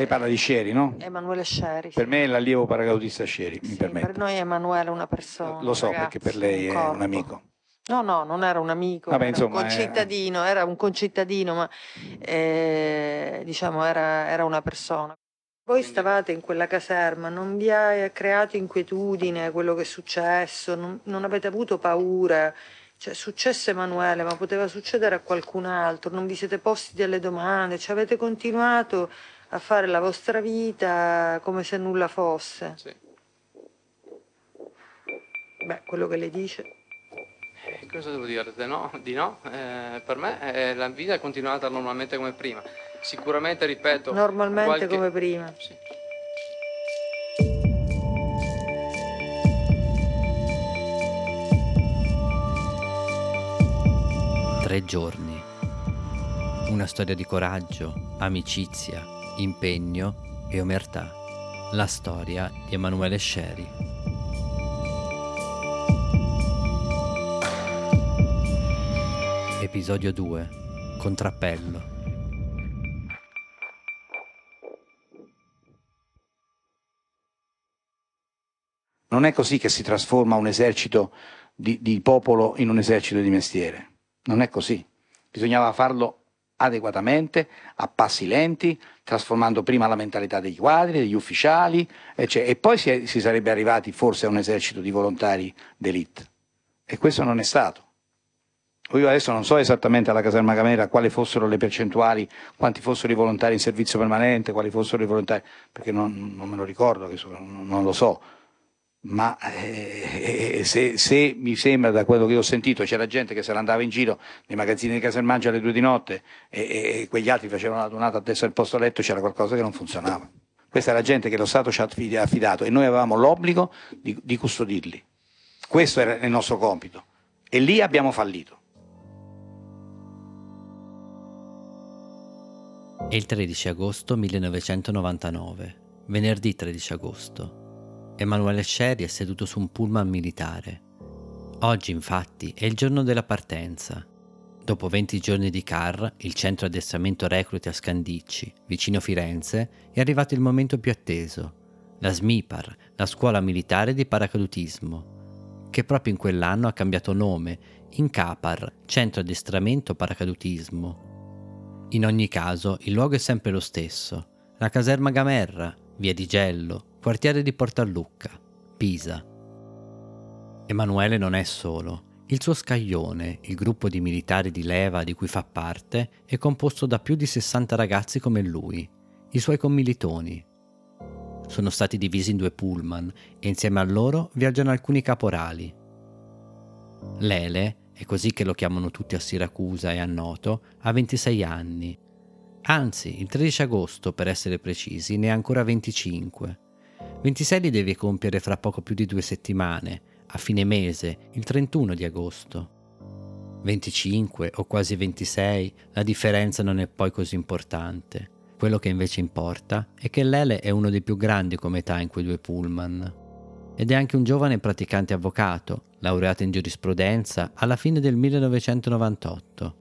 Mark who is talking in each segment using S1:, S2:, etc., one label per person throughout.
S1: Lei parla di Sceri, no?
S2: Emanuele Sceri.
S1: Per me è l'allievo paracadutista Sceri, mi
S2: Sì,
S1: permette.
S2: per noi Emanuele è una persona.
S1: Lo so
S2: un
S1: perché per lei è
S2: corpo.
S1: un amico.
S2: No, no, non era un amico,
S1: Vabbè,
S2: era
S1: insomma,
S2: un
S1: è-
S2: concittadino, era un concittadino, ma eh, diciamo era, era una persona. Voi stavate in quella caserma, non vi ha creato inquietudine quello che è successo, non, non avete avuto paura. Cioè, è successo Emanuele, ma poteva succedere a qualcun altro, non vi siete posti delle domande, cioè, avete continuato a fare la vostra vita come se nulla fosse.
S3: Sì.
S2: Beh, quello che le dice.
S3: Eh, Cosa devo dire? De no, di no? Eh, per me eh, la vita è continuata normalmente come prima. Sicuramente, ripeto,
S2: Normalmente
S3: qualche-
S2: come prima.
S3: Sì.
S4: Tre giorni. Una storia di coraggio, amicizia, impegno e omertà. La storia di Emanuele Sceri. Episodio 2. Contrappello.
S1: Non è così che si trasforma un esercito di, di popolo in un esercito di mestiere. Non è così. Bisognava farlo adeguatamente, a passi lenti, trasformando prima la mentalità dei quadri, degli ufficiali, ecce- e poi si, è- si sarebbe arrivati forse a un esercito di volontari d'élite. E questo non è stato. Io adesso non so esattamente alla caserma Camera quali fossero le percentuali, quanti fossero i volontari in servizio permanente, quali fossero i volontari, perché non, non me lo ricordo, non lo so. Ma eh, se, se mi sembra da quello che ho sentito c'era gente che se ne andava in giro nei magazzini di Casermaggia alle due di notte e, e- quegli altri facevano la donata a destra del posto letto, c'era qualcosa che non funzionava. Questa la gente che lo Stato ci ha affid- affidato e noi avevamo l'obbligo di, di custodirli. Questo era il nostro compito. E lì abbiamo fallito.
S4: È il 13 agosto 1999, venerdì 13 agosto. Emanuele Sceri è seduto su un pullman militare. Oggi, infatti, è il giorno della partenza. Dopo 20 giorni di CAR, il centro addestramento recluti a Scandicci, vicino Firenze, è arrivato il momento più atteso, la SMIPAR, la scuola militare di paracadutismo, che proprio in quell'anno ha cambiato nome in CAPAR, centro addestramento paracadutismo. In ogni caso, il luogo è sempre lo stesso. La caserma Gamerra, via di Gello, quartiere di Portallucca, Pisa. Emanuele non è solo. Il suo scaglione, il gruppo di militari di leva di cui fa parte, è composto da più di 60 ragazzi come lui, i suoi commilitoni. Sono stati divisi in due pullman e insieme a loro viaggiano alcuni caporali. Lele, è così che lo chiamano tutti a Siracusa e a Noto, ha 26 anni. Anzi, il 13 agosto, per essere precisi, ne ha ancora 25. 26 li deve compiere fra poco più di due settimane, a fine mese, il 31 di agosto. 25 o quasi 26, la differenza non è poi così importante. Quello che invece importa è che Lele è uno dei più grandi come età in quei due pullman. Ed è anche un giovane praticante avvocato, laureato in giurisprudenza alla fine del 1998.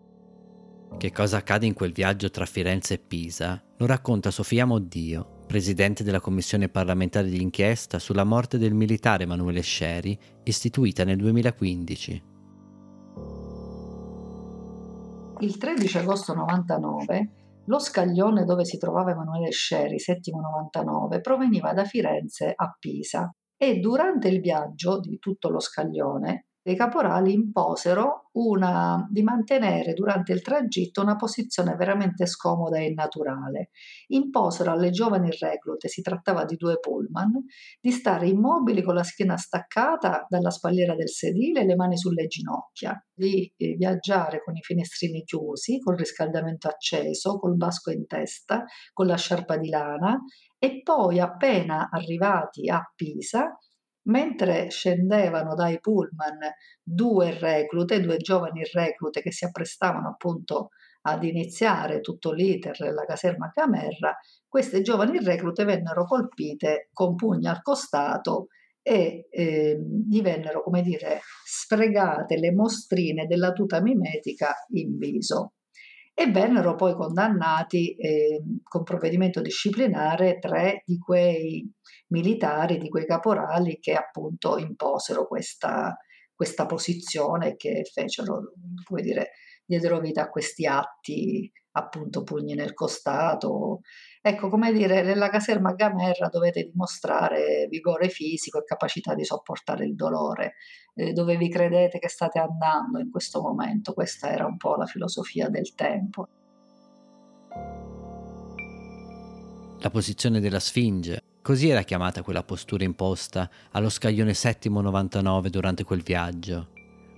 S4: Che cosa accade in quel viaggio tra Firenze e Pisa lo racconta Sofia Moddio, presidente della commissione parlamentare di inchiesta sulla morte del militare Emanuele Sceri, istituita nel 2015.
S5: Il 13 agosto 99 lo scaglione dove si trovava Emanuele Sceri, settimo 99, proveniva da Firenze a Pisa e durante il viaggio di tutto lo scaglione i caporali imposero una, di mantenere durante il tragitto una posizione veramente scomoda e innaturale. Imposero alle giovani reclute, si trattava di due pullman, di stare immobili con la schiena staccata dalla spalliera del sedile e le mani sulle ginocchia, di eh, viaggiare con i finestrini chiusi, col riscaldamento acceso, col basco in testa, con la sciarpa di lana e poi appena arrivati a Pisa mentre scendevano dai pullman due reclute, due giovani reclute che si apprestavano appunto ad iniziare tutto l'iter della caserma Camerra, queste giovani reclute vennero colpite con pugni al costato e eh, gli vennero, come dire, sfregate le mostrine della tuta mimetica in viso. E vennero poi condannati eh, con provvedimento disciplinare tre di quei militari, di quei caporali che appunto imposero questa, questa posizione che fecero, come dire, diedero vita a questi atti, appunto pugni nel costato. Ecco, come dire, nella caserma Gamerra dovete dimostrare vigore fisico e capacità di sopportare il dolore, eh, dove vi credete che state andando in questo momento. Questa era un po' la filosofia del tempo.
S4: La posizione della Sfinge, così era chiamata quella postura imposta allo scaglione settimo 99 durante quel viaggio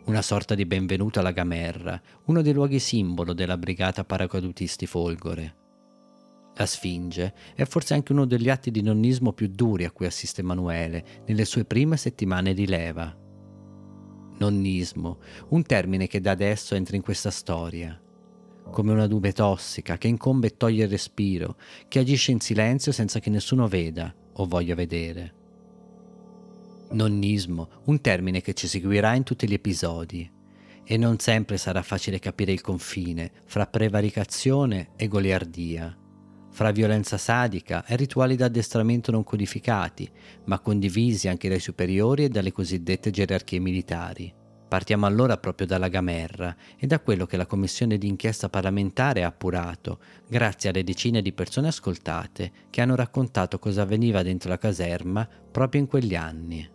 S4: una sorta di benvenuto alla Gamerra, uno dei luoghi simbolo della brigata paracadutisti Folgore. La Sfinge è forse anche uno degli atti di nonnismo più duri a cui assiste Emanuele nelle sue prime settimane di leva. Nonnismo, un termine che da adesso entra in questa storia, come una nube tossica che incombe e toglie il respiro, che agisce in silenzio senza che nessuno veda o voglia vedere. Nonnismo, un termine che ci seguirà in tutti gli episodi. E non sempre sarà facile capire il confine fra prevaricazione e goliardia, fra violenza sadica e rituali d'addestramento non codificati, ma condivisi anche dai superiori e dalle cosiddette gerarchie militari. Partiamo allora proprio dalla Gamerra e da quello che la commissione d'inchiesta parlamentare ha appurato, grazie alle decine di persone ascoltate che hanno raccontato cosa avveniva dentro la caserma proprio in quegli anni.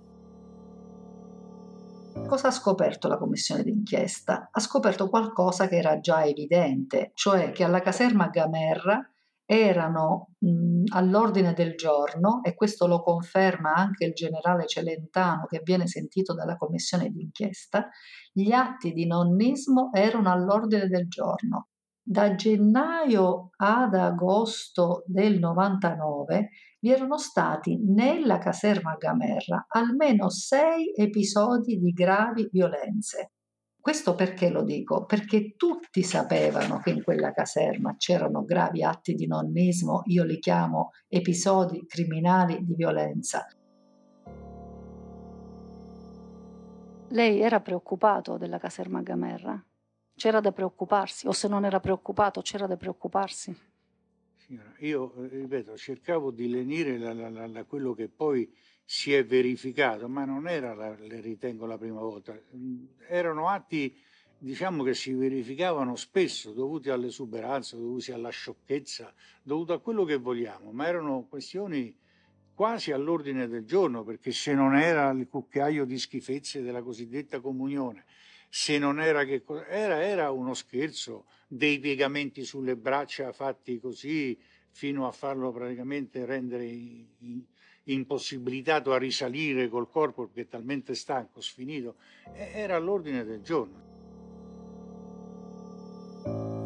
S5: Cosa ha scoperto la commissione d'inchiesta? Ha scoperto qualcosa che era già evidente, cioè che alla caserma Gamerra erano mh, all'ordine del giorno, e questo lo conferma anche il generale Celentano che viene sentito dalla commissione d'inchiesta, gli atti di nonnismo erano all'ordine del giorno. Da gennaio ad agosto del 99 vi erano stati nella caserma Gamerra almeno sei episodi di gravi violenze. Questo perché lo dico? Perché tutti sapevano che in quella caserma c'erano gravi atti di nonnismo, io li chiamo episodi criminali di violenza.
S6: Lei era preoccupato della caserma Gamerra? C'era da preoccuparsi, o se non era preoccupato, c'era da preoccuparsi?
S7: Signora, io eh, ripeto, cercavo di lenire la, quello che poi si è verificato, ma non era, le ritengo, la prima volta. Mm, erano atti, diciamo, che si verificavano spesso, dovuti all'esuberanza, dovuti alla sciocchezza, dovuti a quello che vogliamo, ma erano questioni quasi all'ordine del giorno, perché se non era il cucchiaio di schifezze della cosiddetta comunione, se non era che era, era uno scherzo, dei piegamenti sulle braccia fatti così fino a farlo praticamente rendere impossibilitato a risalire col corpo perché è talmente stanco, sfinito, era all'ordine del giorno.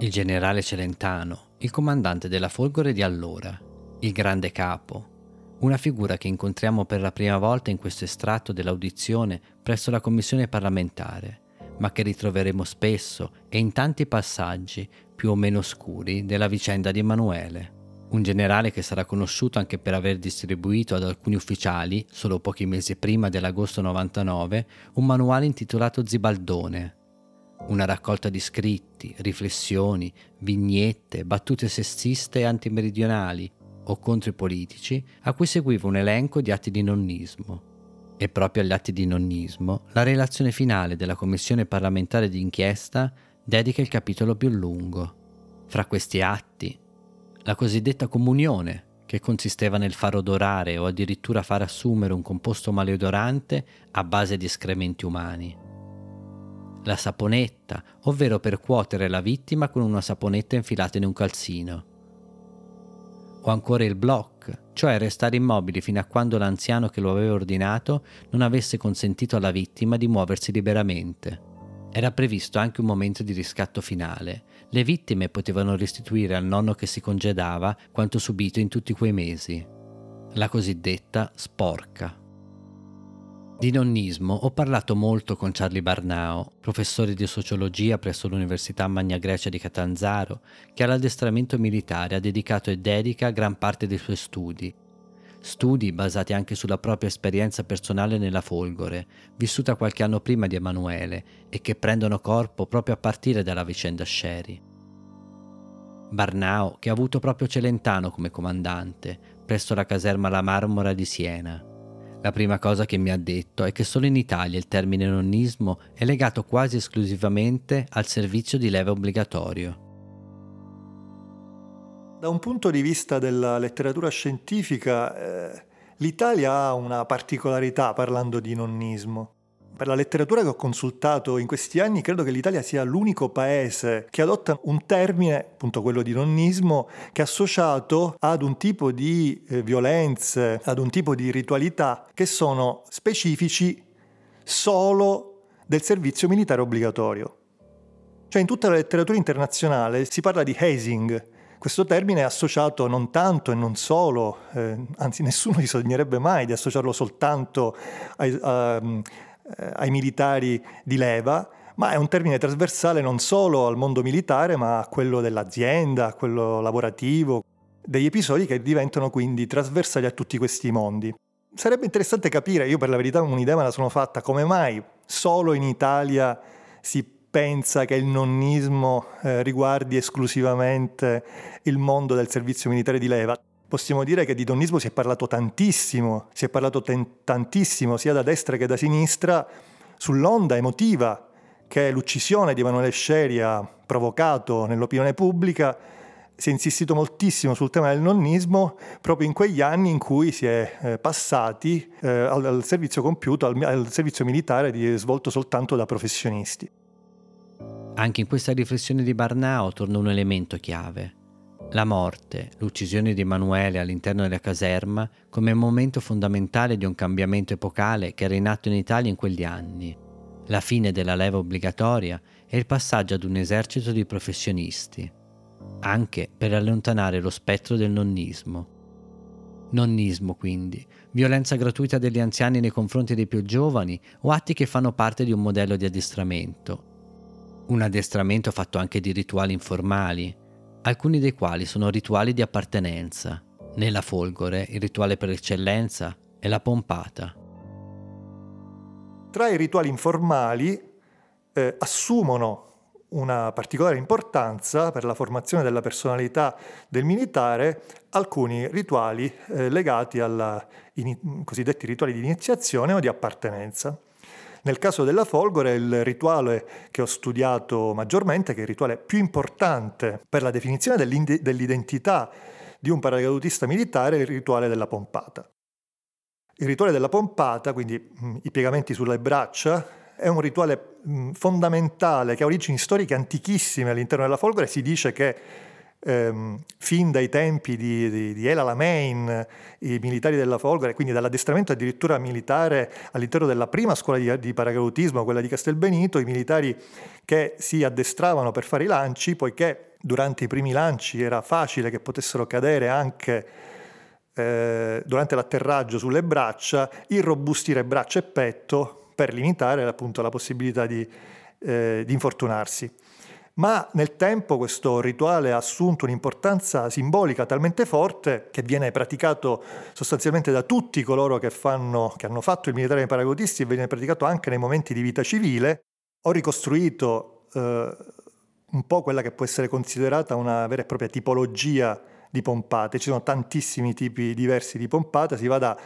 S4: Il generale Celentano, il comandante della Folgore di allora, il grande capo, una figura che incontriamo per la prima volta in questo estratto dell'audizione presso la commissione parlamentare ma che ritroveremo spesso e in tanti passaggi più o meno oscuri della vicenda di Emanuele. Un generale che sarà conosciuto anche per aver distribuito ad alcuni ufficiali, solo pochi mesi prima dell'agosto 99, un manuale intitolato Zibaldone, una raccolta di scritti, riflessioni, vignette, battute sessiste e antimeridionali o contro i politici, a cui seguiva un elenco di atti di nonnismo e proprio agli atti di nonnismo, la relazione finale della commissione parlamentare d'inchiesta dedica il capitolo più lungo. Fra questi atti, la cosiddetta comunione, che consisteva nel far odorare o addirittura far assumere un composto maleodorante a base di escrementi umani. La saponetta, ovvero percuotere la vittima con una saponetta infilata in un calzino o ancora il block, cioè restare immobili fino a quando l'anziano che lo aveva ordinato non avesse consentito alla vittima di muoversi liberamente. Era previsto anche un momento di riscatto finale. Le vittime potevano restituire al nonno che si congedava quanto subito in tutti quei mesi. La cosiddetta sporca. Di nonnismo ho parlato molto con Charlie Barnao, professore di sociologia presso l'Università Magna Grecia di Catanzaro, che all'addestramento militare ha dedicato e dedica gran parte dei suoi studi. Studi basati anche sulla propria esperienza personale nella Folgore, vissuta qualche anno prima di Emanuele, e che prendono corpo proprio a partire dalla vicenda Sherry. Barnao che ha avuto proprio Celentano come comandante, presso la caserma La Marmora di Siena. La prima cosa che mi ha detto è che solo in Italia il termine nonnismo è legato quasi esclusivamente al servizio di leva obbligatorio.
S8: Da un punto di vista della letteratura scientifica, eh, l'Italia ha una particolarità parlando di nonnismo. Per la letteratura che ho consultato in questi anni, credo che l'Italia sia l'unico paese che adotta un termine, appunto quello di nonnismo, che è associato ad un tipo di eh, violenze, ad un tipo di ritualità che sono specifici solo del servizio militare obbligatorio. Cioè in tutta la letteratura internazionale si parla di hazing, questo termine è associato non tanto e non solo, eh, anzi nessuno si sognerebbe mai di associarlo soltanto ai, a, eh, ai militari di leva, ma è un termine trasversale non solo al mondo militare, ma a quello dell'azienda, a quello lavorativo, degli episodi che diventano quindi trasversali a tutti questi mondi. Sarebbe interessante capire, io per la verità un'idea me la sono fatta, come mai solo in Italia si pensa che il nonnismo eh, riguardi esclusivamente il mondo del servizio militare di leva. Possiamo dire che di donnismo si è parlato tantissimo, si è parlato ten- tantissimo sia da destra che da sinistra sull'onda emotiva che l'uccisione di Emanuele Sceri ha provocato nell'opinione pubblica. Si è insistito moltissimo sul tema del nonnismo proprio in quegli anni in cui si è eh, passati eh, al, al, servizio compiuto, al, al servizio militare di, svolto soltanto da professionisti.
S4: Anche in questa riflessione di Barnao torna un elemento chiave. La morte, l'uccisione di Emanuele all'interno della caserma come momento fondamentale di un cambiamento epocale che era in atto in Italia in quegli anni. La fine della leva obbligatoria e il passaggio ad un esercito di professionisti, anche per allontanare lo spettro del nonnismo. Nonnismo, quindi, violenza gratuita degli anziani nei confronti dei più giovani o atti che fanno parte di un modello di addestramento, un addestramento fatto anche di rituali informali, alcuni dei quali sono rituali di appartenenza. Nella Folgore il rituale per eccellenza è la pompata.
S8: Tra i rituali informali eh, assumono una particolare importanza per la formazione della personalità del militare alcuni rituali eh, legati ai cosiddetti rituali di iniziazione o di appartenenza. Nel caso della Folgore il rituale che ho studiato maggiormente, che è il rituale più importante per la definizione dell'identità di un paracadutista militare, è il rituale della pompata. Il rituale della pompata, quindi mm, i piegamenti sulle braccia, è un rituale mm, fondamentale che ha origini storiche antichissime all'interno della Folgore. Si dice che ehm, fin dai tempi di, di, di El Alamein, i militari della Folgore, quindi dall'addestramento addirittura militare all'interno della prima scuola di, di paracadutismo, quella di Castelbenito, i militari che si addestravano per fare i lanci, poiché durante i primi lanci era facile che potessero cadere anche eh, durante l'atterraggio sulle braccia, irrobustire braccia e petto per limitare appunto la possibilità di, eh, di infortunarsi ma nel tempo questo rituale ha assunto un'importanza simbolica talmente forte che viene praticato sostanzialmente da tutti coloro che, fanno, che hanno fatto il militare dei paracadutisti e viene praticato anche nei momenti di vita civile. Ho ricostruito eh, un po' quella che può essere considerata una vera e propria tipologia di pompate. Ci sono tantissimi tipi diversi di pompata, si va da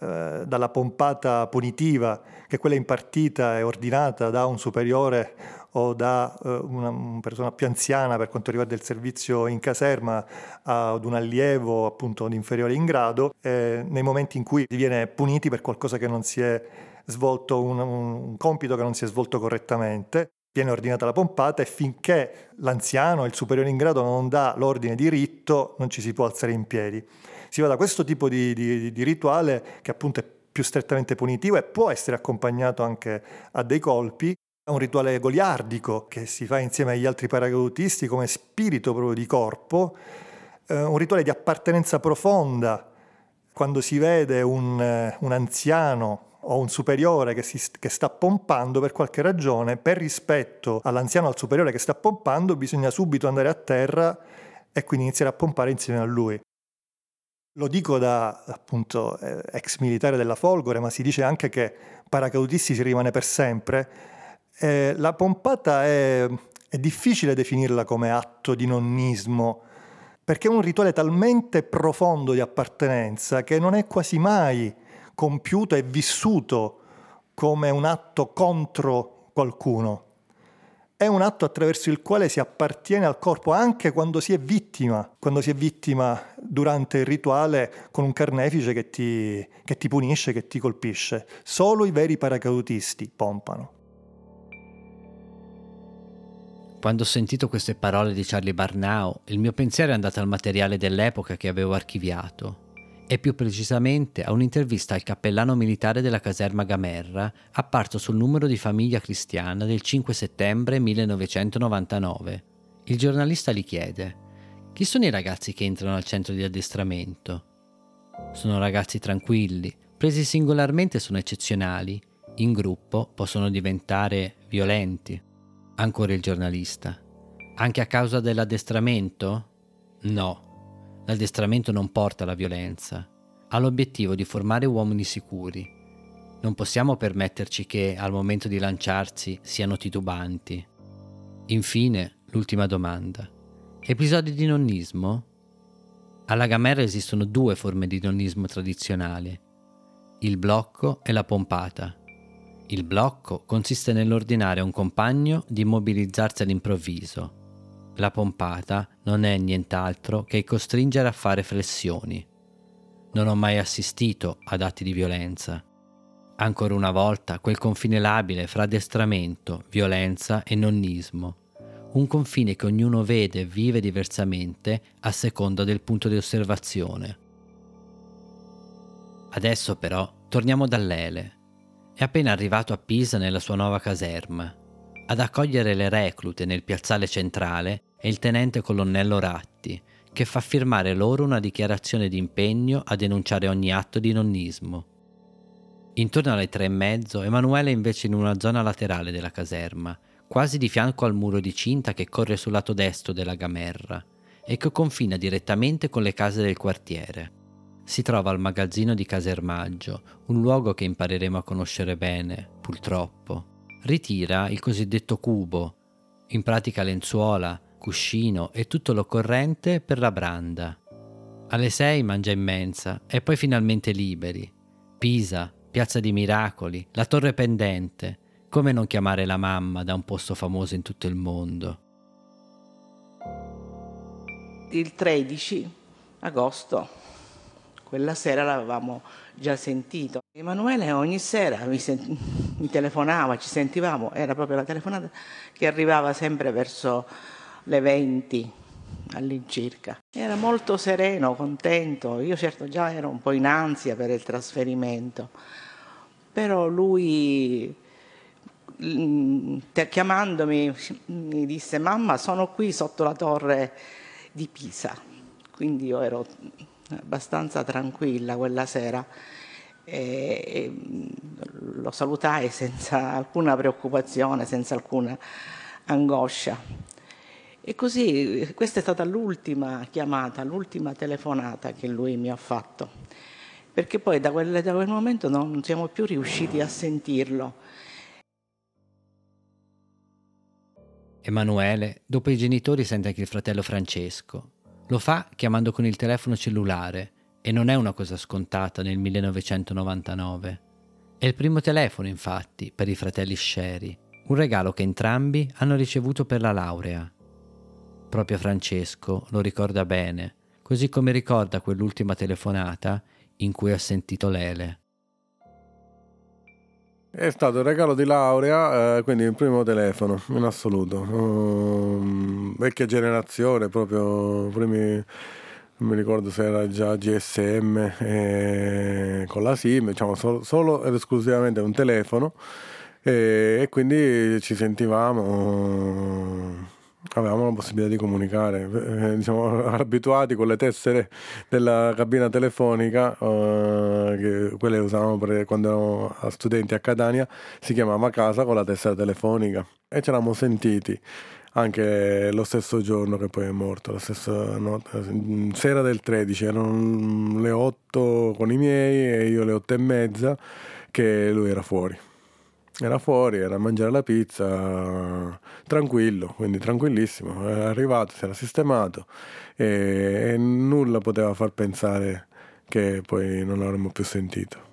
S8: eh, dalla pompata punitiva, che quella impartita e ordinata da un superiore o da eh, una, persona più anziana per quanto riguarda il servizio in caserma ad un allievo appunto di inferiore in grado, eh, nei momenti in cui si viene puniti per qualcosa che non si è svolto, un, un compito che non si è svolto correttamente, viene ordinata la pompata e finché l'anziano, il superiore in grado non dà l'ordine di ritto non ci si può alzare in piedi si va da questo tipo di, di, di rituale che appunto è più strettamente punitivo e può essere accompagnato anche a dei colpi, a un rituale goliardico che si fa insieme agli altri paracadutisti come spirito proprio di corpo, eh, un rituale di appartenenza profonda. Quando si vede un, un anziano o un superiore che, si, che, sta pompando per qualche ragione, per rispetto all'anziano o al superiore che sta pompando, bisogna subito andare a terra e quindi iniziare a pompare insieme a lui. Lo dico da appunto eh, ex militare della Folgore, ma si dice anche che paracadutisti si rimane per sempre. Eh, la pompata è, è, difficile definirla come atto di nonnismo, perché è un rituale talmente profondo di appartenenza che non è quasi mai compiuto e vissuto come un atto contro qualcuno. È un atto attraverso il quale si appartiene al corpo anche quando si è vittima, quando si è vittima durante il rituale con un carnefice che ti, che ti punisce, che ti colpisce. Solo i veri paracadutisti pompano.
S4: Quando ho sentito queste parole di Charlie Barnao, il mio pensiero è andato al materiale dell'epoca che avevo archiviato, e più precisamente a un'intervista al cappellano militare della caserma Gamerra, apparso sul numero di Famiglia Cristiana del 5 settembre 1999. Il giornalista gli chiede: Chi sono i ragazzi che entrano al centro di addestramento? Sono ragazzi tranquilli, presi singolarmente sono eccezionali, in gruppo possono diventare violenti. Ancora il giornalista. Anche a causa dell'addestramento? No, l'addestramento non porta alla violenza. Ha l'obiettivo di formare uomini sicuri. Non possiamo permetterci che, al momento di lanciarsi, siano titubanti. Infine, l'ultima domanda. Episodi di nonnismo? Alla Gamera esistono due forme di nonnismo tradizionali, il blocco e la pompata. Il blocco consiste nell'ordinare a un compagno di immobilizzarsi all'improvviso. La pompata non è nient'altro che costringere a fare flessioni. Non ho mai assistito ad atti di violenza. Ancora una volta quel confine labile fra addestramento, violenza e nonnismo. Un confine che ognuno vede e vive diversamente a seconda del punto di osservazione. Adesso però torniamo dall'Ele è appena arrivato a Pisa nella sua nuova caserma. Ad accogliere le reclute nel piazzale centrale è il tenente colonnello Ratti, che fa firmare loro una dichiarazione di impegno a denunciare ogni atto di nonnismo. Intorno alle tre e mezzo, Emanuele è invece in una zona laterale della caserma, quasi di fianco al muro di cinta che corre sul lato destro della Gamerra e che confina direttamente con le case del quartiere si trova al magazzino di Casermaggio, un luogo che impareremo a conoscere bene, purtroppo. Ritira il cosiddetto cubo, in pratica lenzuola, cuscino e tutto l'occorrente per la branda. Alle sei mangia immensa e poi finalmente liberi. Pisa, Piazza di Miracoli, la Torre Pendente. Come non chiamare la mamma da un posto famoso in tutto il mondo?
S9: Il 13 agosto quella sera l'avevamo già sentito. Emanuele ogni sera mi, sent- mi, telefonava, ci sentivamo, era proprio la telefonata che arrivava sempre verso le 20 all'incirca. Era molto sereno, contento, io certo già ero un po' in ansia per il trasferimento, però lui chiamandomi mi disse mamma sono qui sotto la torre di Pisa, quindi io ero abbastanza tranquilla quella sera. E, lo salutai senza alcuna preoccupazione, senza alcuna angoscia. E così questa è stata l'ultima chiamata, l'ultima telefonata che lui mi ha fatto, perché poi da quel, da quel momento non siamo più riusciti a sentirlo.
S4: Emanuele, dopo i genitori, sente anche il fratello Francesco, lo fa chiamando con il telefono cellulare e non è una cosa scontata nel 1999. È il primo telefono, infatti, per i fratelli Sherry, un regalo che entrambi hanno ricevuto per la laurea. Proprio Francesco lo ricorda bene, così come ricorda quell'ultima telefonata in cui ha sentito Lele.
S10: È stato il regalo di laurea, eh, quindi il primo telefono in assoluto. Um, vecchia generazione, proprio primi, non mi ricordo se era già GSM eh, con la SIM, diciamo solo, solo ed esclusivamente un telefono e, e quindi ci sentivamo avevamo la possibilità di comunicare, eh, diciamo abituati con le tessere della cabina telefonica, eh, che quelle usavamo per, quando eravamo studenti a Catania, si chiamava casa con la tessera telefonica e ci eravamo sentiti anche lo stesso giorno che poi è morto, la stessa notte, sera del 13, erano le 8 con i miei e io le 8 e mezza che lui era fuori. Era fuori, era a mangiare la pizza, tranquillo, quindi tranquillissimo. È arrivato, si era sistemato e, e nulla poteva far pensare che poi non l'avremmo più sentito.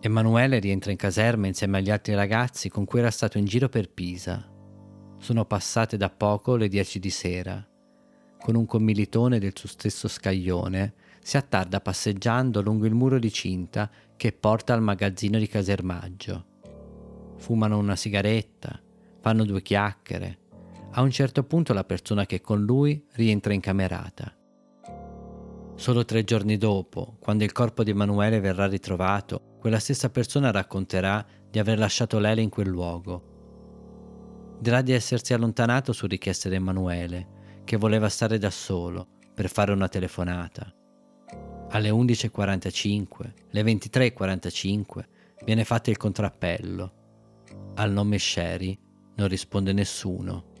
S4: Emanuele rientra in caserma insieme agli altri ragazzi con cui era stato in giro per Pisa. Sono passate da poco le 10 di sera. Con un commilitone del suo stesso scaglione si attarda passeggiando lungo il muro di cinta che porta al magazzino di Casermaggio. Fumano una sigaretta, fanno due chiacchiere. A un certo punto la persona che è con lui rientra in camerata. Solo tre giorni dopo, quando il corpo di Emanuele verrà ritrovato, quella stessa persona racconterà di aver lasciato Lele in quel luogo. Dirà di essersi allontanato su richiesta di Emanuele, che voleva stare da solo per fare una telefonata. Alle 11.45, alle 23.45 viene fatto il contrappello. Al nome Sherry non risponde nessuno.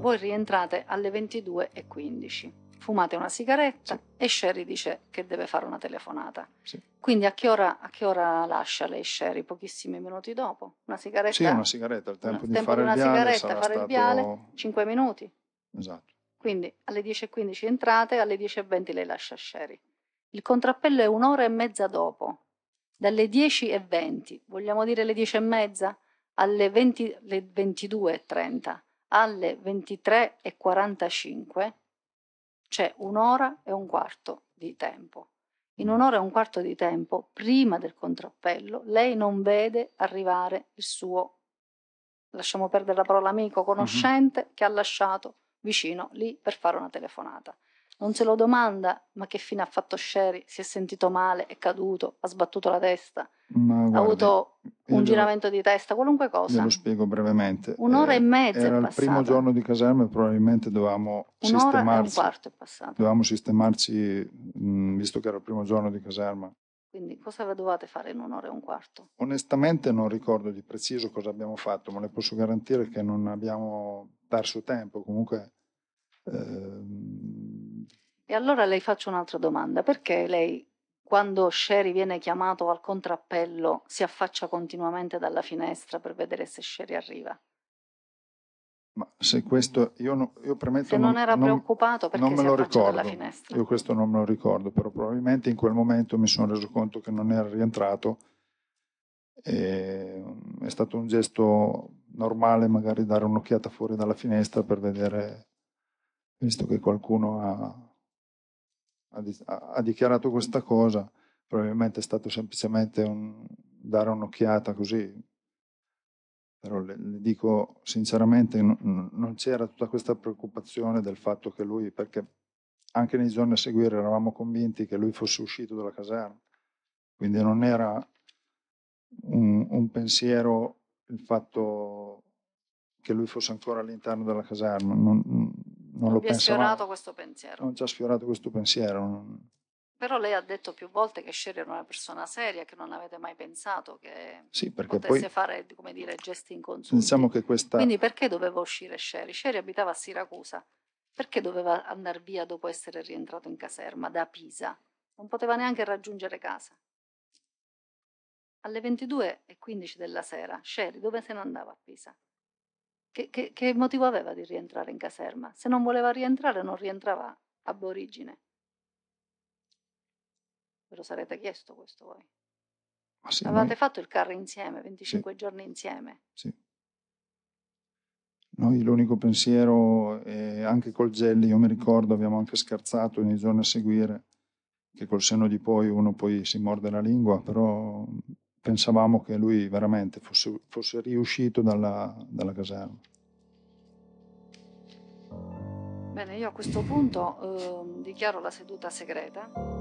S6: Voi rientrate alle 22.15 fumate una sigaretta sì. e Sherry dice che deve fare una telefonata.
S11: Sì.
S6: Quindi a che, ora, a che, ora, lascia lei Sherry? Pochissimi minuti dopo? Una sigaretta?
S11: Sì, una sigaretta, il tempo
S6: no,
S11: di
S6: tempo
S11: fare
S6: di una
S11: il viale
S6: sigaretta, fare il viale, 5 minuti.
S11: Esatto.
S6: Quindi alle 10.15 entrate, alle 10.20 lei lascia Sherry. Il contrappello è un'ora e mezza dopo, dalle 10.20, vogliamo dire le 10.30, alle 20, le 22.30, alle 23.45 c'è un'ora e un quarto di tempo. In un'ora e un quarto di tempo, prima del contrappello, lei non vede arrivare il suo, lasciamo perdere la parola amico, conoscente, uh-huh. che ha lasciato vicino lì per fare una telefonata. Non se lo domanda, ma che fine ha fatto Sherry? Si è sentito male, è caduto, ha sbattuto la testa,
S11: guardi,
S6: ha avuto un giramento di testa, qualunque cosa.
S11: Ve lo spiego brevemente.
S6: Un'ora
S11: eh,
S6: e mezza
S11: Era il
S6: passata.
S11: primo giorno di caserma e probabilmente dovevamo
S6: Un'ora
S11: sistemarci.
S6: e un quarto è passato.
S11: Dovevamo sistemarci, mh, visto che era il primo giorno di caserma.
S6: Quindi cosa dovevate fare in un'ora e un quarto?
S11: Onestamente non ricordo di preciso cosa abbiamo fatto, ma le posso garantire che non abbiamo perso tempo. Comunque... Ehm,
S6: e allora le faccio un'altra domanda, perché lei quando Sherry viene chiamato al contrappello si affaccia continuamente dalla finestra per vedere se Sherry arriva?
S11: Ma se questo, io, no, io premetto...
S6: Se non, non era preoccupato perché
S11: non me lo ricordo. Io questo non me lo ricordo, però probabilmente in quel momento mi sono reso conto che non era rientrato e è stato un gesto normale magari dare un'occhiata fuori dalla finestra per vedere, visto che qualcuno ha ha, dichiarato questa cosa, probabilmente è stato semplicemente un, dare un'occhiata così. Però le, le dico sinceramente, non, non c'era tutta questa preoccupazione del fatto che lui, perché anche nei giorni a seguire eravamo convinti che lui fosse uscito dalla caserma, quindi non era un, un pensiero il fatto che lui fosse ancora all'interno della caserma. Non, non,
S6: non
S11: lo
S6: sfiorato questo pensiero?
S11: Non ci ha sfiorato questo pensiero.
S6: Però lei ha detto più volte che Sherry era una persona seria, che non avete mai pensato che
S11: sì,
S6: potesse
S11: poi,
S6: fare come dire, gesti inconsulti.
S11: Diciamo che questa...
S6: Quindi perché doveva uscire Sherry? Sherry abitava a Siracusa. Perché doveva andare via dopo essere rientrato in caserma da Pisa? Non poteva neanche raggiungere casa. Alle 22.15 della sera, Sherry dove se ne andava a Pisa? Che, che, che, motivo aveva di rientrare in caserma? Se non voleva rientrare, non rientrava ab origine. Ve lo sarete chiesto questo voi?
S11: Ma sì,
S6: Avevate
S11: noi...
S6: fatto il carro insieme, 25
S11: sì.
S6: giorni insieme.
S11: Sì. Noi l'unico pensiero, e anche col Gelli, io mi ricordo, abbiamo anche scherzato nei giorni a seguire, che col senno di poi uno poi si morde la lingua, però pensavamo che lui veramente fosse, fosse riuscito dalla, dalla, caserma.
S6: Bene, io a questo punto eh, dichiaro la seduta segreta.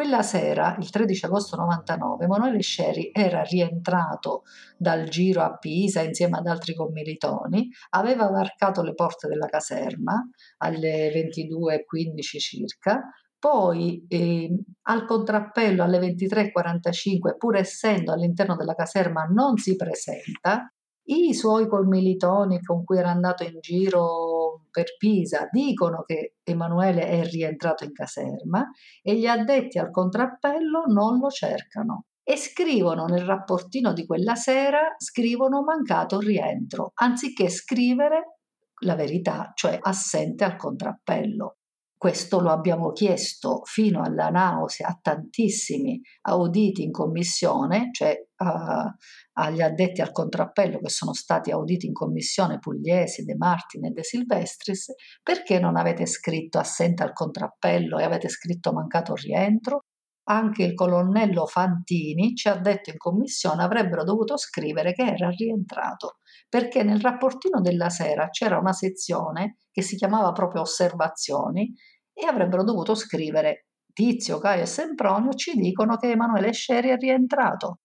S5: Quella sera, il 13 agosto 99, Emanuele Sceri era rientrato dal giro a Pisa insieme ad altri commilitoni, aveva varcato le porte della caserma alle 22.15 circa, poi eh, al contrappello alle 23.45, pur essendo all'interno della caserma, non si presenta. I suoi commilitoni con cui era andato in giro per Pisa dicono che Emanuele è rientrato in caserma e gli addetti al contrappello non lo cercano e scrivono nel rapportino di quella sera, scrivono mancato rientro, anziché scrivere la verità, cioè assente al contrappello. Questo lo abbiamo chiesto fino alla nausea a tantissimi auditi in commissione, cioè uh, agli addetti al contrappello che sono stati auditi in commissione Pugliesi, De Martin e De Silvestris, perché non avete scritto assente al contrappello e avete scritto mancato rientro? Anche il colonnello Fantini ci ha detto in commissione avrebbero dovuto scrivere che era rientrato, perché nel rapportino della sera c'era una sezione che si chiamava proprio osservazioni e avrebbero dovuto scrivere Tizio, Caio e Sempronio ci dicono che Emanuele Sceri è rientrato.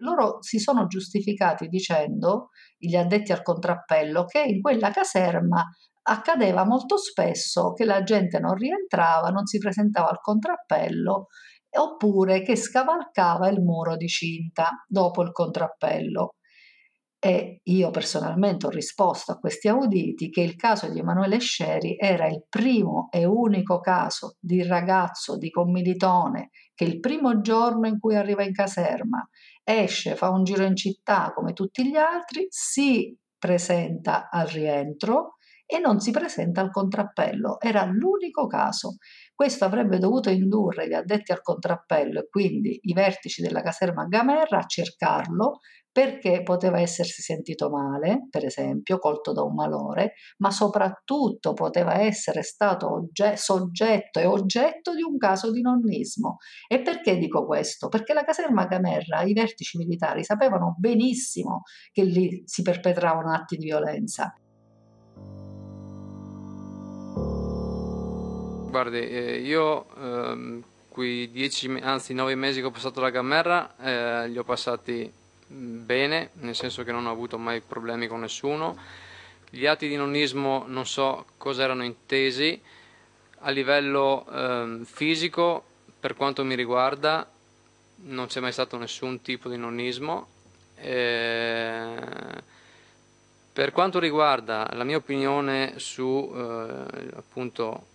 S5: Loro si sono giustificati dicendo, gli addetti al contrappello, che in quella caserma accadeva molto spesso che la gente non rientrava, non si presentava al contrappello, oppure che scavalcava il muro di cinta dopo il contrappello e io personalmente ho risposto a questi auditi che il caso di Emanuele Sceri era il primo e unico caso di ragazzo di commilitone che il primo giorno in cui arriva in caserma esce, fa un giro in città come tutti gli altri, si presenta al rientro e non si presenta al contrappello. Era l'unico caso. Questo avrebbe dovuto indurre gli addetti al contrappello e quindi i vertici della caserma Gamerra a cercarlo perché poteva essersi sentito male, per esempio, colto da un malore, ma soprattutto poteva essere stato ogge- soggetto e oggetto di un caso di nonnismo. E perché dico questo? Perché la caserma Gamerra, i vertici militari sapevano benissimo che lì si perpetravano atti di violenza.
S3: Guardi, eh, io ehm, quei dieci, anzi nove mesi che ho passato alla Gamerra, eh, li ho passati bene, nel senso che non ho avuto mai problemi con nessuno. Gli atti di nonnismo non so cosa erano intesi a livello eh, fisico, per quanto mi riguarda, non c'è mai stato nessun tipo di nonnismo. Eh, per quanto riguarda la mia opinione su eh, appunto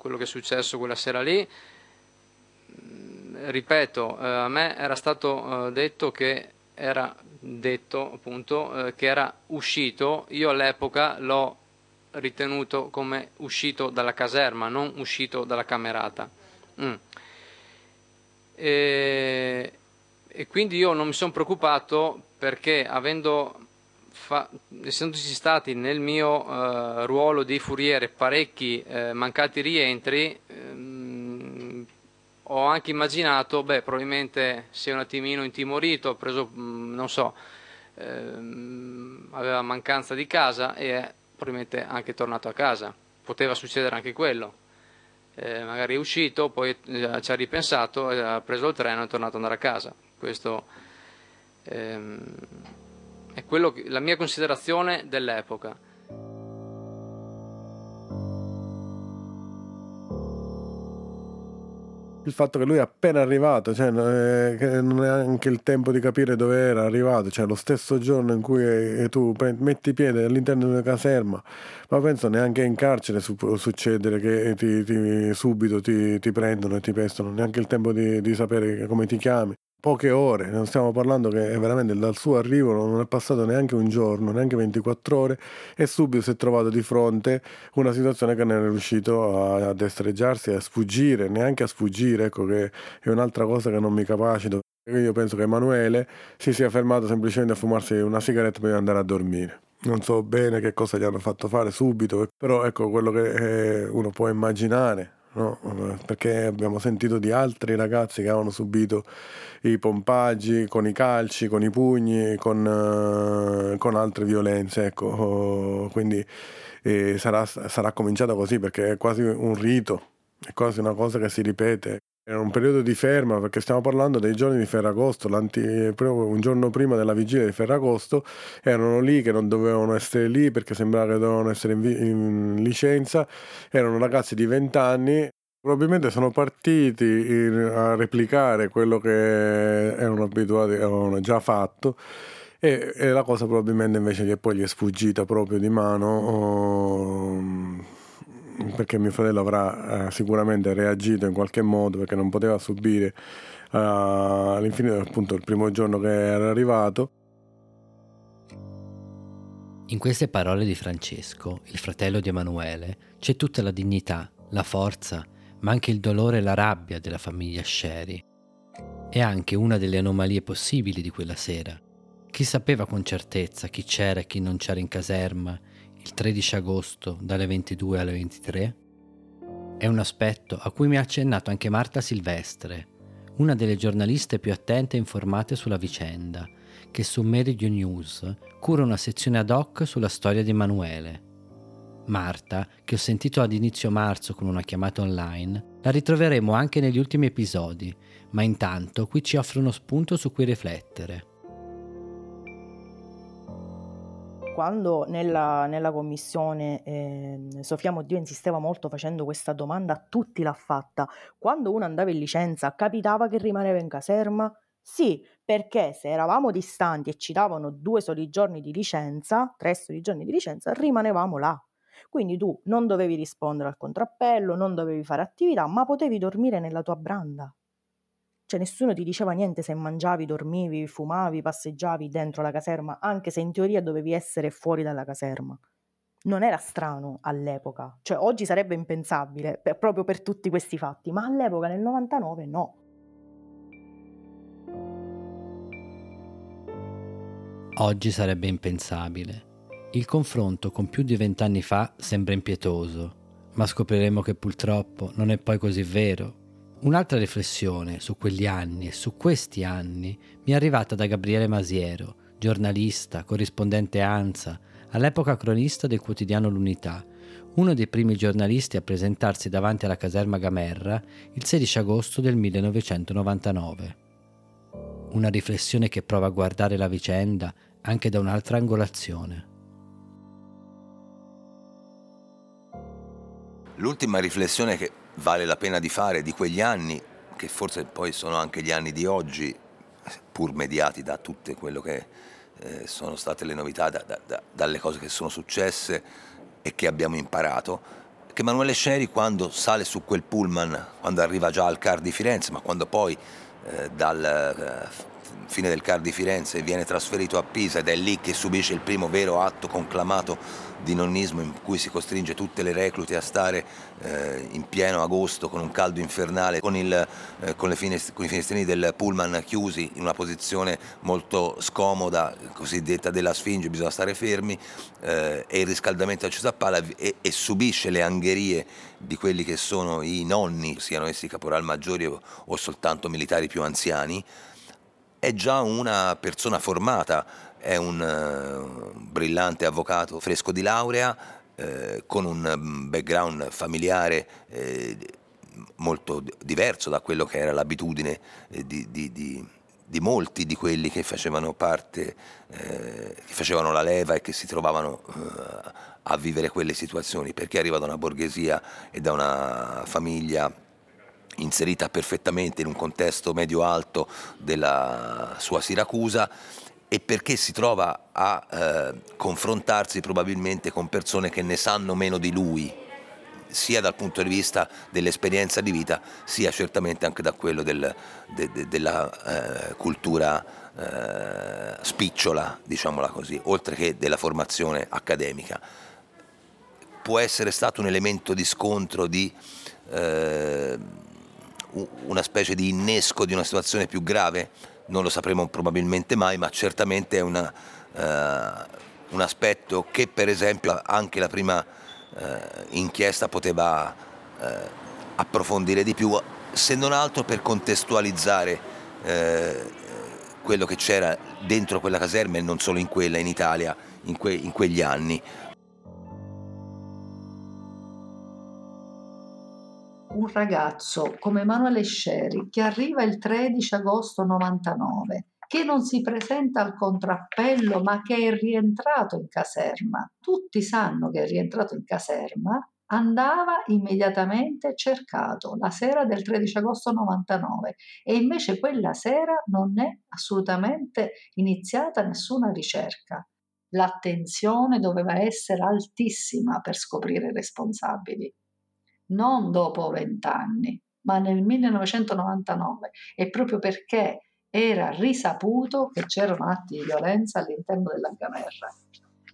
S3: quello che è successo quella sera lì, ripeto, eh, a me era stato eh, detto che era detto appunto eh, che era uscito, io all'epoca l'ho ritenuto come uscito dalla caserma, non uscito dalla camerata. Mm. E, e, quindi io non mi sono preoccupato perché avendo fa, essendoci stati nel mio uh, ruolo di furiere parecchi uh, mancati rientri, um, ho anche immaginato, beh, probabilmente si è un attimino intimorito, preso, mm, non so, ehm, aveva mancanza di casa e è probabilmente anche tornato a casa. Poteva succedere anche quello. Eh, magari è uscito, poi eh, ci ha ripensato, ha preso il treno e è tornato ad andare a casa. Questo ehm, è che, la mia considerazione dell'epoca.
S10: il fatto che lui è appena arrivato, cioè eh, non è anche il tempo di capire dove era arrivato, cioè lo stesso giorno in cui eh, tu metti piede all'interno di una caserma, ma penso neanche in carcere può succedere che ti, ti, subito ti, ti, prendono e ti pestano, neanche il tempo di, di sapere come ti chiami poche ore, non stiamo parlando che veramente dal suo arrivo non è passato neanche un giorno, neanche 24 ore e subito si è trovato di fronte una situazione che non è riuscito a, destreggiarsi, a sfuggire, neanche a sfuggire, ecco che è un'altra cosa che non mi capacito. Io penso che Emanuele si sia fermato semplicemente a fumarsi una sigaretta prima di andare a dormire. Non so bene che cosa gli hanno fatto fare subito, però ecco quello che eh, uno può immaginare no? perché abbiamo sentito di altri ragazzi che avevano subito i pompaggi con i calci, con i pugni, con, uh, con altre violenze. Ecco. Quindi eh, sarà, sarà cominciato così perché è quasi un rito, è quasi una cosa che si ripete. Era un periodo di ferma perché stiamo parlando dei giorni di Ferragosto, un giorno prima della vigilia di Ferragosto erano lì che non dovevano essere lì perché sembrava che dovevano essere in, in licenza, erano ragazzi di 20 anni, probabilmente sono partiti in, a replicare quello che erano abituati, avevano già fatto e, e, la cosa probabilmente invece che poi gli è sfuggita proprio di mano. Oh, perché mio fratello avrà eh, sicuramente reagito in qualche modo perché non poteva subire uh, all'infinito appunto il primo giorno che era arrivato.
S4: In queste parole di Francesco, il fratello di Emanuele, c'è tutta la dignità, la forza, ma anche il dolore e la rabbia della famiglia Sherry. È anche una delle anomalie possibili di quella sera. Chi sapeva con certezza chi c'era e chi non c'era in caserma, il 13 agosto dalle 22 alle 23? È un aspetto a cui mi ha accennato anche Marta Silvestre, una delle giornaliste più attente e informate sulla vicenda, che su Meridio News cura una sezione ad hoc sulla storia di Emanuele. Marta, che ho sentito ad inizio marzo con una chiamata online, la ritroveremo anche negli ultimi episodi, ma intanto qui ci offre uno spunto su cui riflettere.
S12: Quando nella, nella commissione eh, Sofia Moddio insisteva molto facendo questa domanda, a tutti l'ha fatta. Quando uno andava in licenza, capitava che rimaneva in caserma? Sì, perché se eravamo distanti e ci davano due soli giorni di licenza, tre soli giorni di licenza, rimanevamo là. Quindi tu non dovevi rispondere al contrappello, non dovevi fare attività, ma potevi dormire nella tua branda. Cioè nessuno ti diceva niente se mangiavi, dormivi, fumavi, passeggiavi dentro la caserma, anche se in teoria dovevi essere fuori dalla caserma. Non era strano all'epoca, cioè oggi sarebbe impensabile per, proprio per tutti questi fatti, ma all'epoca nel 99 no.
S4: Oggi sarebbe impensabile. Il confronto con più di vent'anni fa sembra impietoso, ma scopriremo che purtroppo non è poi così vero Un'altra riflessione su quegli anni e su questi anni mi è arrivata da Gabriele Masiero, giornalista, corrispondente ANSA, all'epoca cronista del quotidiano L'Unità, uno dei primi giornalisti a presentarsi davanti alla caserma Gamerra il 16 agosto del 1999. Una riflessione che prova a guardare la vicenda anche da un'altra angolazione.
S13: L'ultima riflessione che vale la pena di fare di quegli anni, che forse poi sono anche gli anni di oggi, pur mediati da tutte quello che eh, sono state le novità, da, da, dalle cose che sono successe e che abbiamo imparato, che Emanuele Sceri quando sale su quel pullman, quando arriva già al CAR di Firenze, ma quando poi eh, dal eh, fine del CAR di Firenze viene trasferito a Pisa ed è lì che subisce il primo vero atto conclamato di nonnismo in cui si costringe tutte le reclute a stare eh, in pieno agosto con un caldo infernale, con, il, eh, con, finest- con, i finestrini del pullman chiusi in una posizione molto scomoda, cosiddetta della sfinge, bisogna stare fermi, eh, e il riscaldamento acceso a palla e, e, subisce le angherie di quelli che sono i nonni, siano essi caporal maggiori o, o soltanto militari più anziani, è già una persona formata, è un uh, brillante avvocato fresco di laurea, eh, con un mm, background familiare eh, molto diverso da quello che era l'abitudine eh, di, di, di, di, molti di quelli che facevano parte, eh, che facevano la leva e che si trovavano eh, a vivere quelle situazioni, perché arriva da una borghesia e da una famiglia inserita perfettamente in un contesto medio-alto della sua Siracusa e perché si trova a eh, confrontarsi probabilmente con persone che ne sanno meno di lui, sia dal punto di vista dell'esperienza di vita, sia certamente anche da quello del, de, de, della eh, cultura eh, spicciola, diciamola così, oltre che della formazione accademica. Può essere stato un elemento di scontro di eh, una specie di innesco di una situazione più grave? Non lo sapremo probabilmente mai, ma certamente è una, uh, un aspetto che per esempio anche la prima uh, inchiesta poteva uh, approfondire di più, se non altro per contestualizzare quello che c'era dentro quella caserma e non solo in quella, in Italia, in, que- in quegli anni.
S5: Un ragazzo come Emanuele Sceri che arriva il 13 agosto 99 che non si presenta al contrappello ma che è rientrato in caserma, tutti sanno che è rientrato in caserma, andava immediatamente cercato la sera del 13 agosto 99 e invece quella sera non è assolutamente iniziata nessuna ricerca. L'attenzione doveva essere altissima per scoprire i responsabili, non dopo vent'anni, ma nel 1999 e proprio perché era risaputo che c'erano atti di violenza all'interno della Gamerra.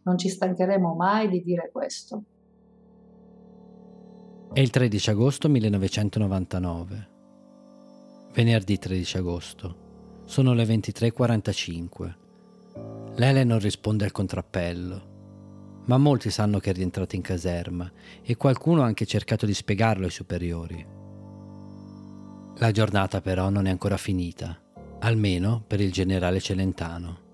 S5: Non ci stancheremo mai di dire questo.
S4: È il 13 agosto 1999. Venerdì 13 agosto. Sono le 23.45. Lele non risponde al contrappello, ma molti sanno che è rientrato in caserma e qualcuno ha anche cercato di spiegarlo ai superiori. La giornata però non è ancora finita almeno per il generale Celentano.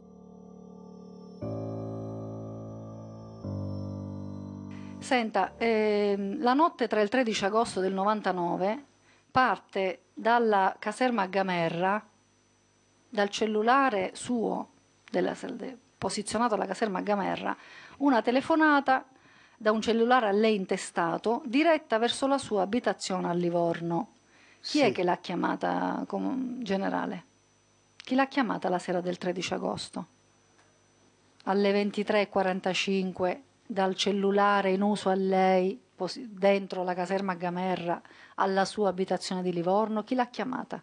S6: Senta, ehm, la notte tra il 13 agosto del 99 parte dalla caserma Gamerra, dal cellulare suo, della, posizionato alla caserma Gamerra, una telefonata da un cellulare a lei intestato diretta verso la sua abitazione a Livorno. Chi sì. è che l'ha chiamata generale? Chi l'ha chiamata la sera del 13 agosto? Alle 23.45 dal cellulare in uso a lei, dentro la caserma Gamerra, alla sua abitazione di Livorno, chi l'ha chiamata?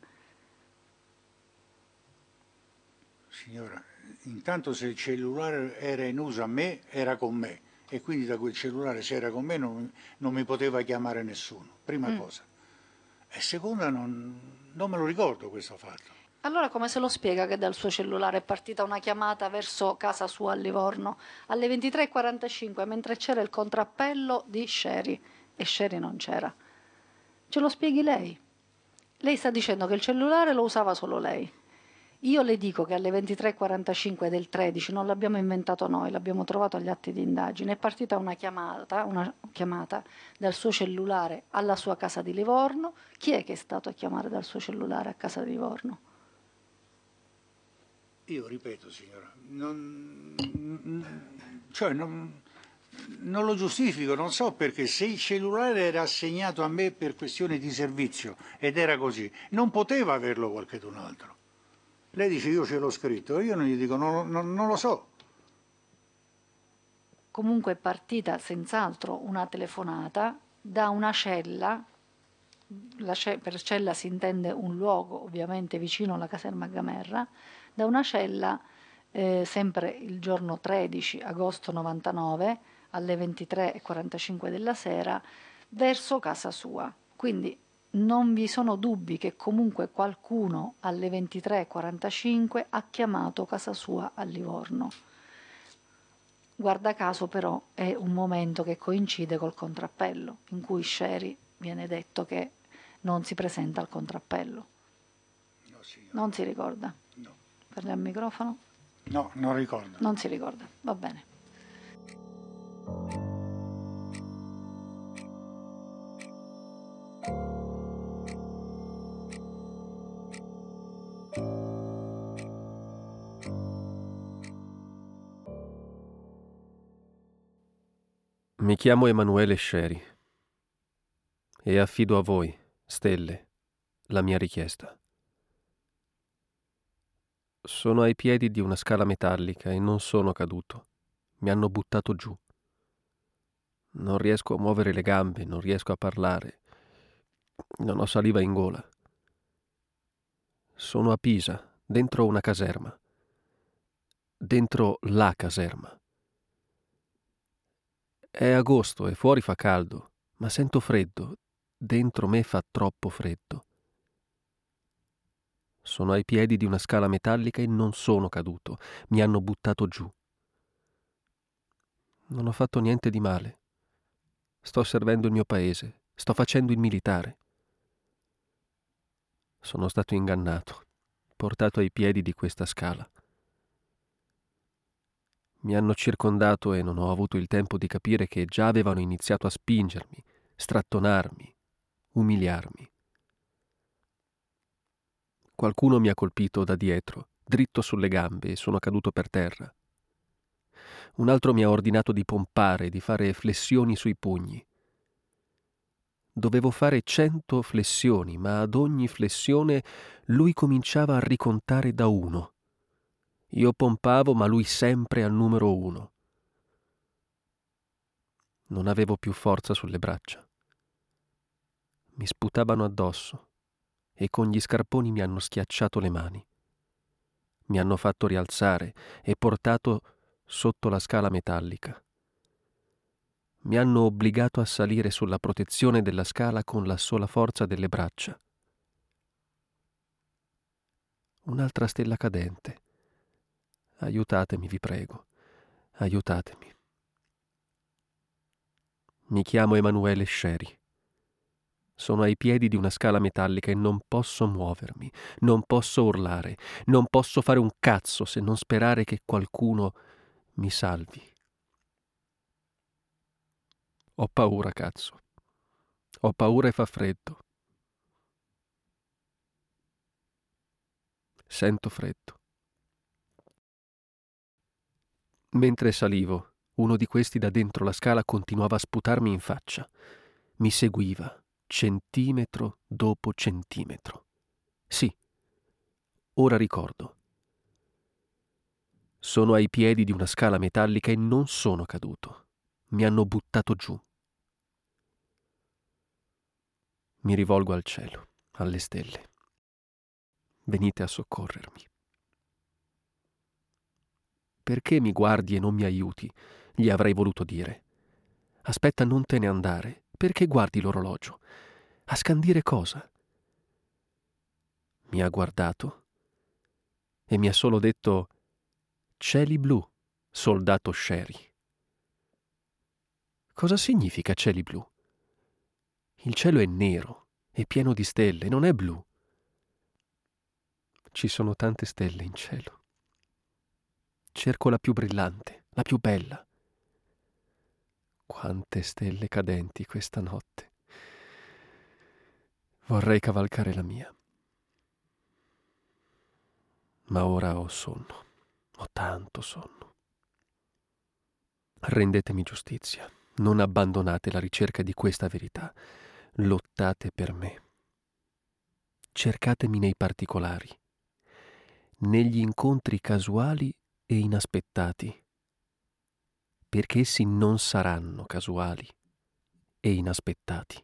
S7: Signora, intanto se il cellulare era in uso a me, era con me e quindi da quel cellulare se era con me non, non mi poteva chiamare nessuno, prima mm. cosa. E seconda non, non me lo ricordo questo fatto.
S6: Allora come se lo spiega che dal suo cellulare è partita una chiamata verso casa sua a Livorno alle 23.45 mentre c'era il contrappello di Sherry e Sherry non c'era? Ce lo spieghi lei? Lei sta dicendo che il cellulare lo usava solo lei. Io le dico che alle 23.45 del 13 non l'abbiamo inventato noi, l'abbiamo trovato agli atti di indagine, è partita una chiamata, una chiamata dal suo cellulare alla sua casa di Livorno. Chi è che è stato a chiamare dal suo cellulare a casa di Livorno?
S7: Io ripeto, signora, non, cioè non, non, lo giustifico, non so perché se il cellulare era assegnato a me per questione di servizio ed era così, non poteva averlo qualcun altro. Lei dice io ce l'ho scritto, io non gli dico non, non, non lo so.
S6: Comunque è partita senz'altro una telefonata da una cella ce- per cella si intende un luogo ovviamente vicino alla caserma Gamerra, da una cella eh, sempre il giorno 13 agosto 99 alle 23.45 della sera verso casa sua. Quindi non vi sono dubbi che comunque qualcuno alle 23.45 ha chiamato casa sua a Livorno. Guarda caso però è un momento che coincide col contrappello, in cui Sherry viene detto che non si presenta al contrappello. No, non si ricorda? Parli al microfono?
S7: No, non ricordo.
S6: Non si ricorda, va bene.
S14: Chiamo Emanuele Sceri e affido a voi, stelle, la mia richiesta. Sono ai piedi di una scala metallica e non sono caduto. Mi hanno buttato giù. Non riesco a muovere le gambe, non riesco a parlare. Non ho saliva in gola. Sono a Pisa, dentro una caserma. Dentro la caserma. È agosto e fuori fa caldo, ma sento freddo. Dentro me fa troppo freddo. Sono ai piedi di una scala metallica e non sono caduto. Mi hanno buttato giù. Non ho fatto niente di male. Sto servendo il mio paese. Sto facendo il militare. Sono stato ingannato, portato ai piedi di questa scala. Mi hanno circondato e non ho avuto il tempo di capire che già avevano iniziato a spingermi, strattonarmi, umiliarmi. Qualcuno mi ha colpito da dietro, dritto sulle gambe, e sono caduto per terra. Un altro mi ha ordinato di pompare, di fare flessioni sui pugni. Dovevo fare cento flessioni, ma ad ogni flessione lui cominciava a ricontare da uno. Io pompavo, ma lui sempre al numero uno. Non avevo più forza sulle braccia. Mi sputavano addosso e con gli scarponi mi hanno schiacciato le mani. Mi hanno fatto rialzare e portato sotto la scala metallica. Mi hanno obbligato a salire sulla protezione della scala con la sola forza delle braccia. Un'altra stella cadente. Aiutatemi, vi prego. Aiutatemi. Mi chiamo Emanuele Scieri. Sono ai piedi di una scala metallica e non posso muovermi, non posso urlare, non posso fare un cazzo se non sperare che qualcuno mi salvi. Ho paura, cazzo. Ho paura e fa freddo. Sento freddo. Mentre salivo, uno di questi da dentro la scala continuava a sputarmi in faccia. Mi seguiva, centimetro dopo centimetro. Sì, ora ricordo. Sono ai piedi di una scala metallica e non sono caduto. Mi hanno buttato giù. Mi rivolgo al cielo, alle stelle. Venite a soccorrermi. Perché mi guardi e non mi aiuti? gli avrei voluto dire. Aspetta, non te ne andare. Perché guardi l'orologio? A scandire cosa? Mi ha guardato e mi ha solo detto cieli blu, soldato Sherry. Cosa significa cieli blu? Il cielo è nero e pieno di stelle, non è blu. Ci sono tante stelle in cielo. Cerco la più brillante, la più bella. Quante stelle cadenti questa notte. Vorrei cavalcare la mia. Ma ora ho sonno, ho tanto sonno. Rendetemi giustizia, non abbandonate la ricerca di questa verità, lottate per me. Cercatemi nei particolari, negli incontri casuali e inaspettati, perché essi non saranno casuali e inaspettati.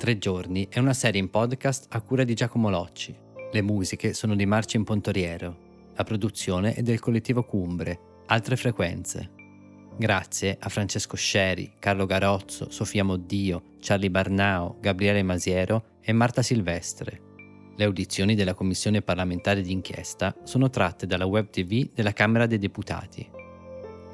S4: Tre giorni è una serie in podcast a cura di Giacomo Locci. Le musiche sono di Marcin Pontoriero. La produzione è del collettivo Cumbre, altre frequenze. Grazie a Francesco Sceri, Carlo Garozzo, Sofia Moddio, Charlie Barnao, Gabriele Masiero e Marta Silvestre. Le audizioni della Commissione parlamentare d'inchiesta sono tratte dalla web tv della Camera dei Deputati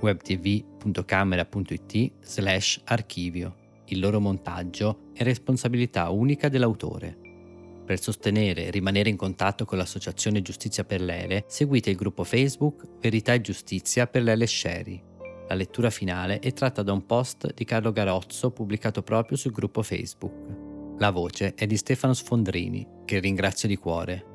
S4: webtv.camera.it slash archivio il loro montaggio è responsabilità unica dell'autore. Per sostenere e rimanere in contatto con l'associazione Giustizia per l'Ele, seguite il gruppo Facebook Verità e Giustizia per l'Ele Sherry. La lettura finale è tratta da un post di Carlo Garozzo pubblicato proprio sul gruppo Facebook. La voce è di Stefano Sfondrini, che ringrazio di cuore.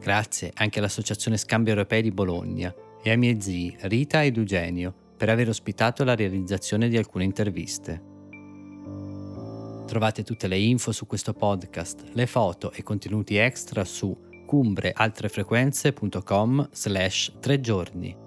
S4: Grazie anche all'Associazione Scambi Europei di Bologna e ai miei zii Rita ed Eugenio per aver ospitato la realizzazione di alcune interviste. Trovate tutte le info su questo podcast, le foto e contenuti extra su cumbrealtrefrequenze.com slash tre giorni.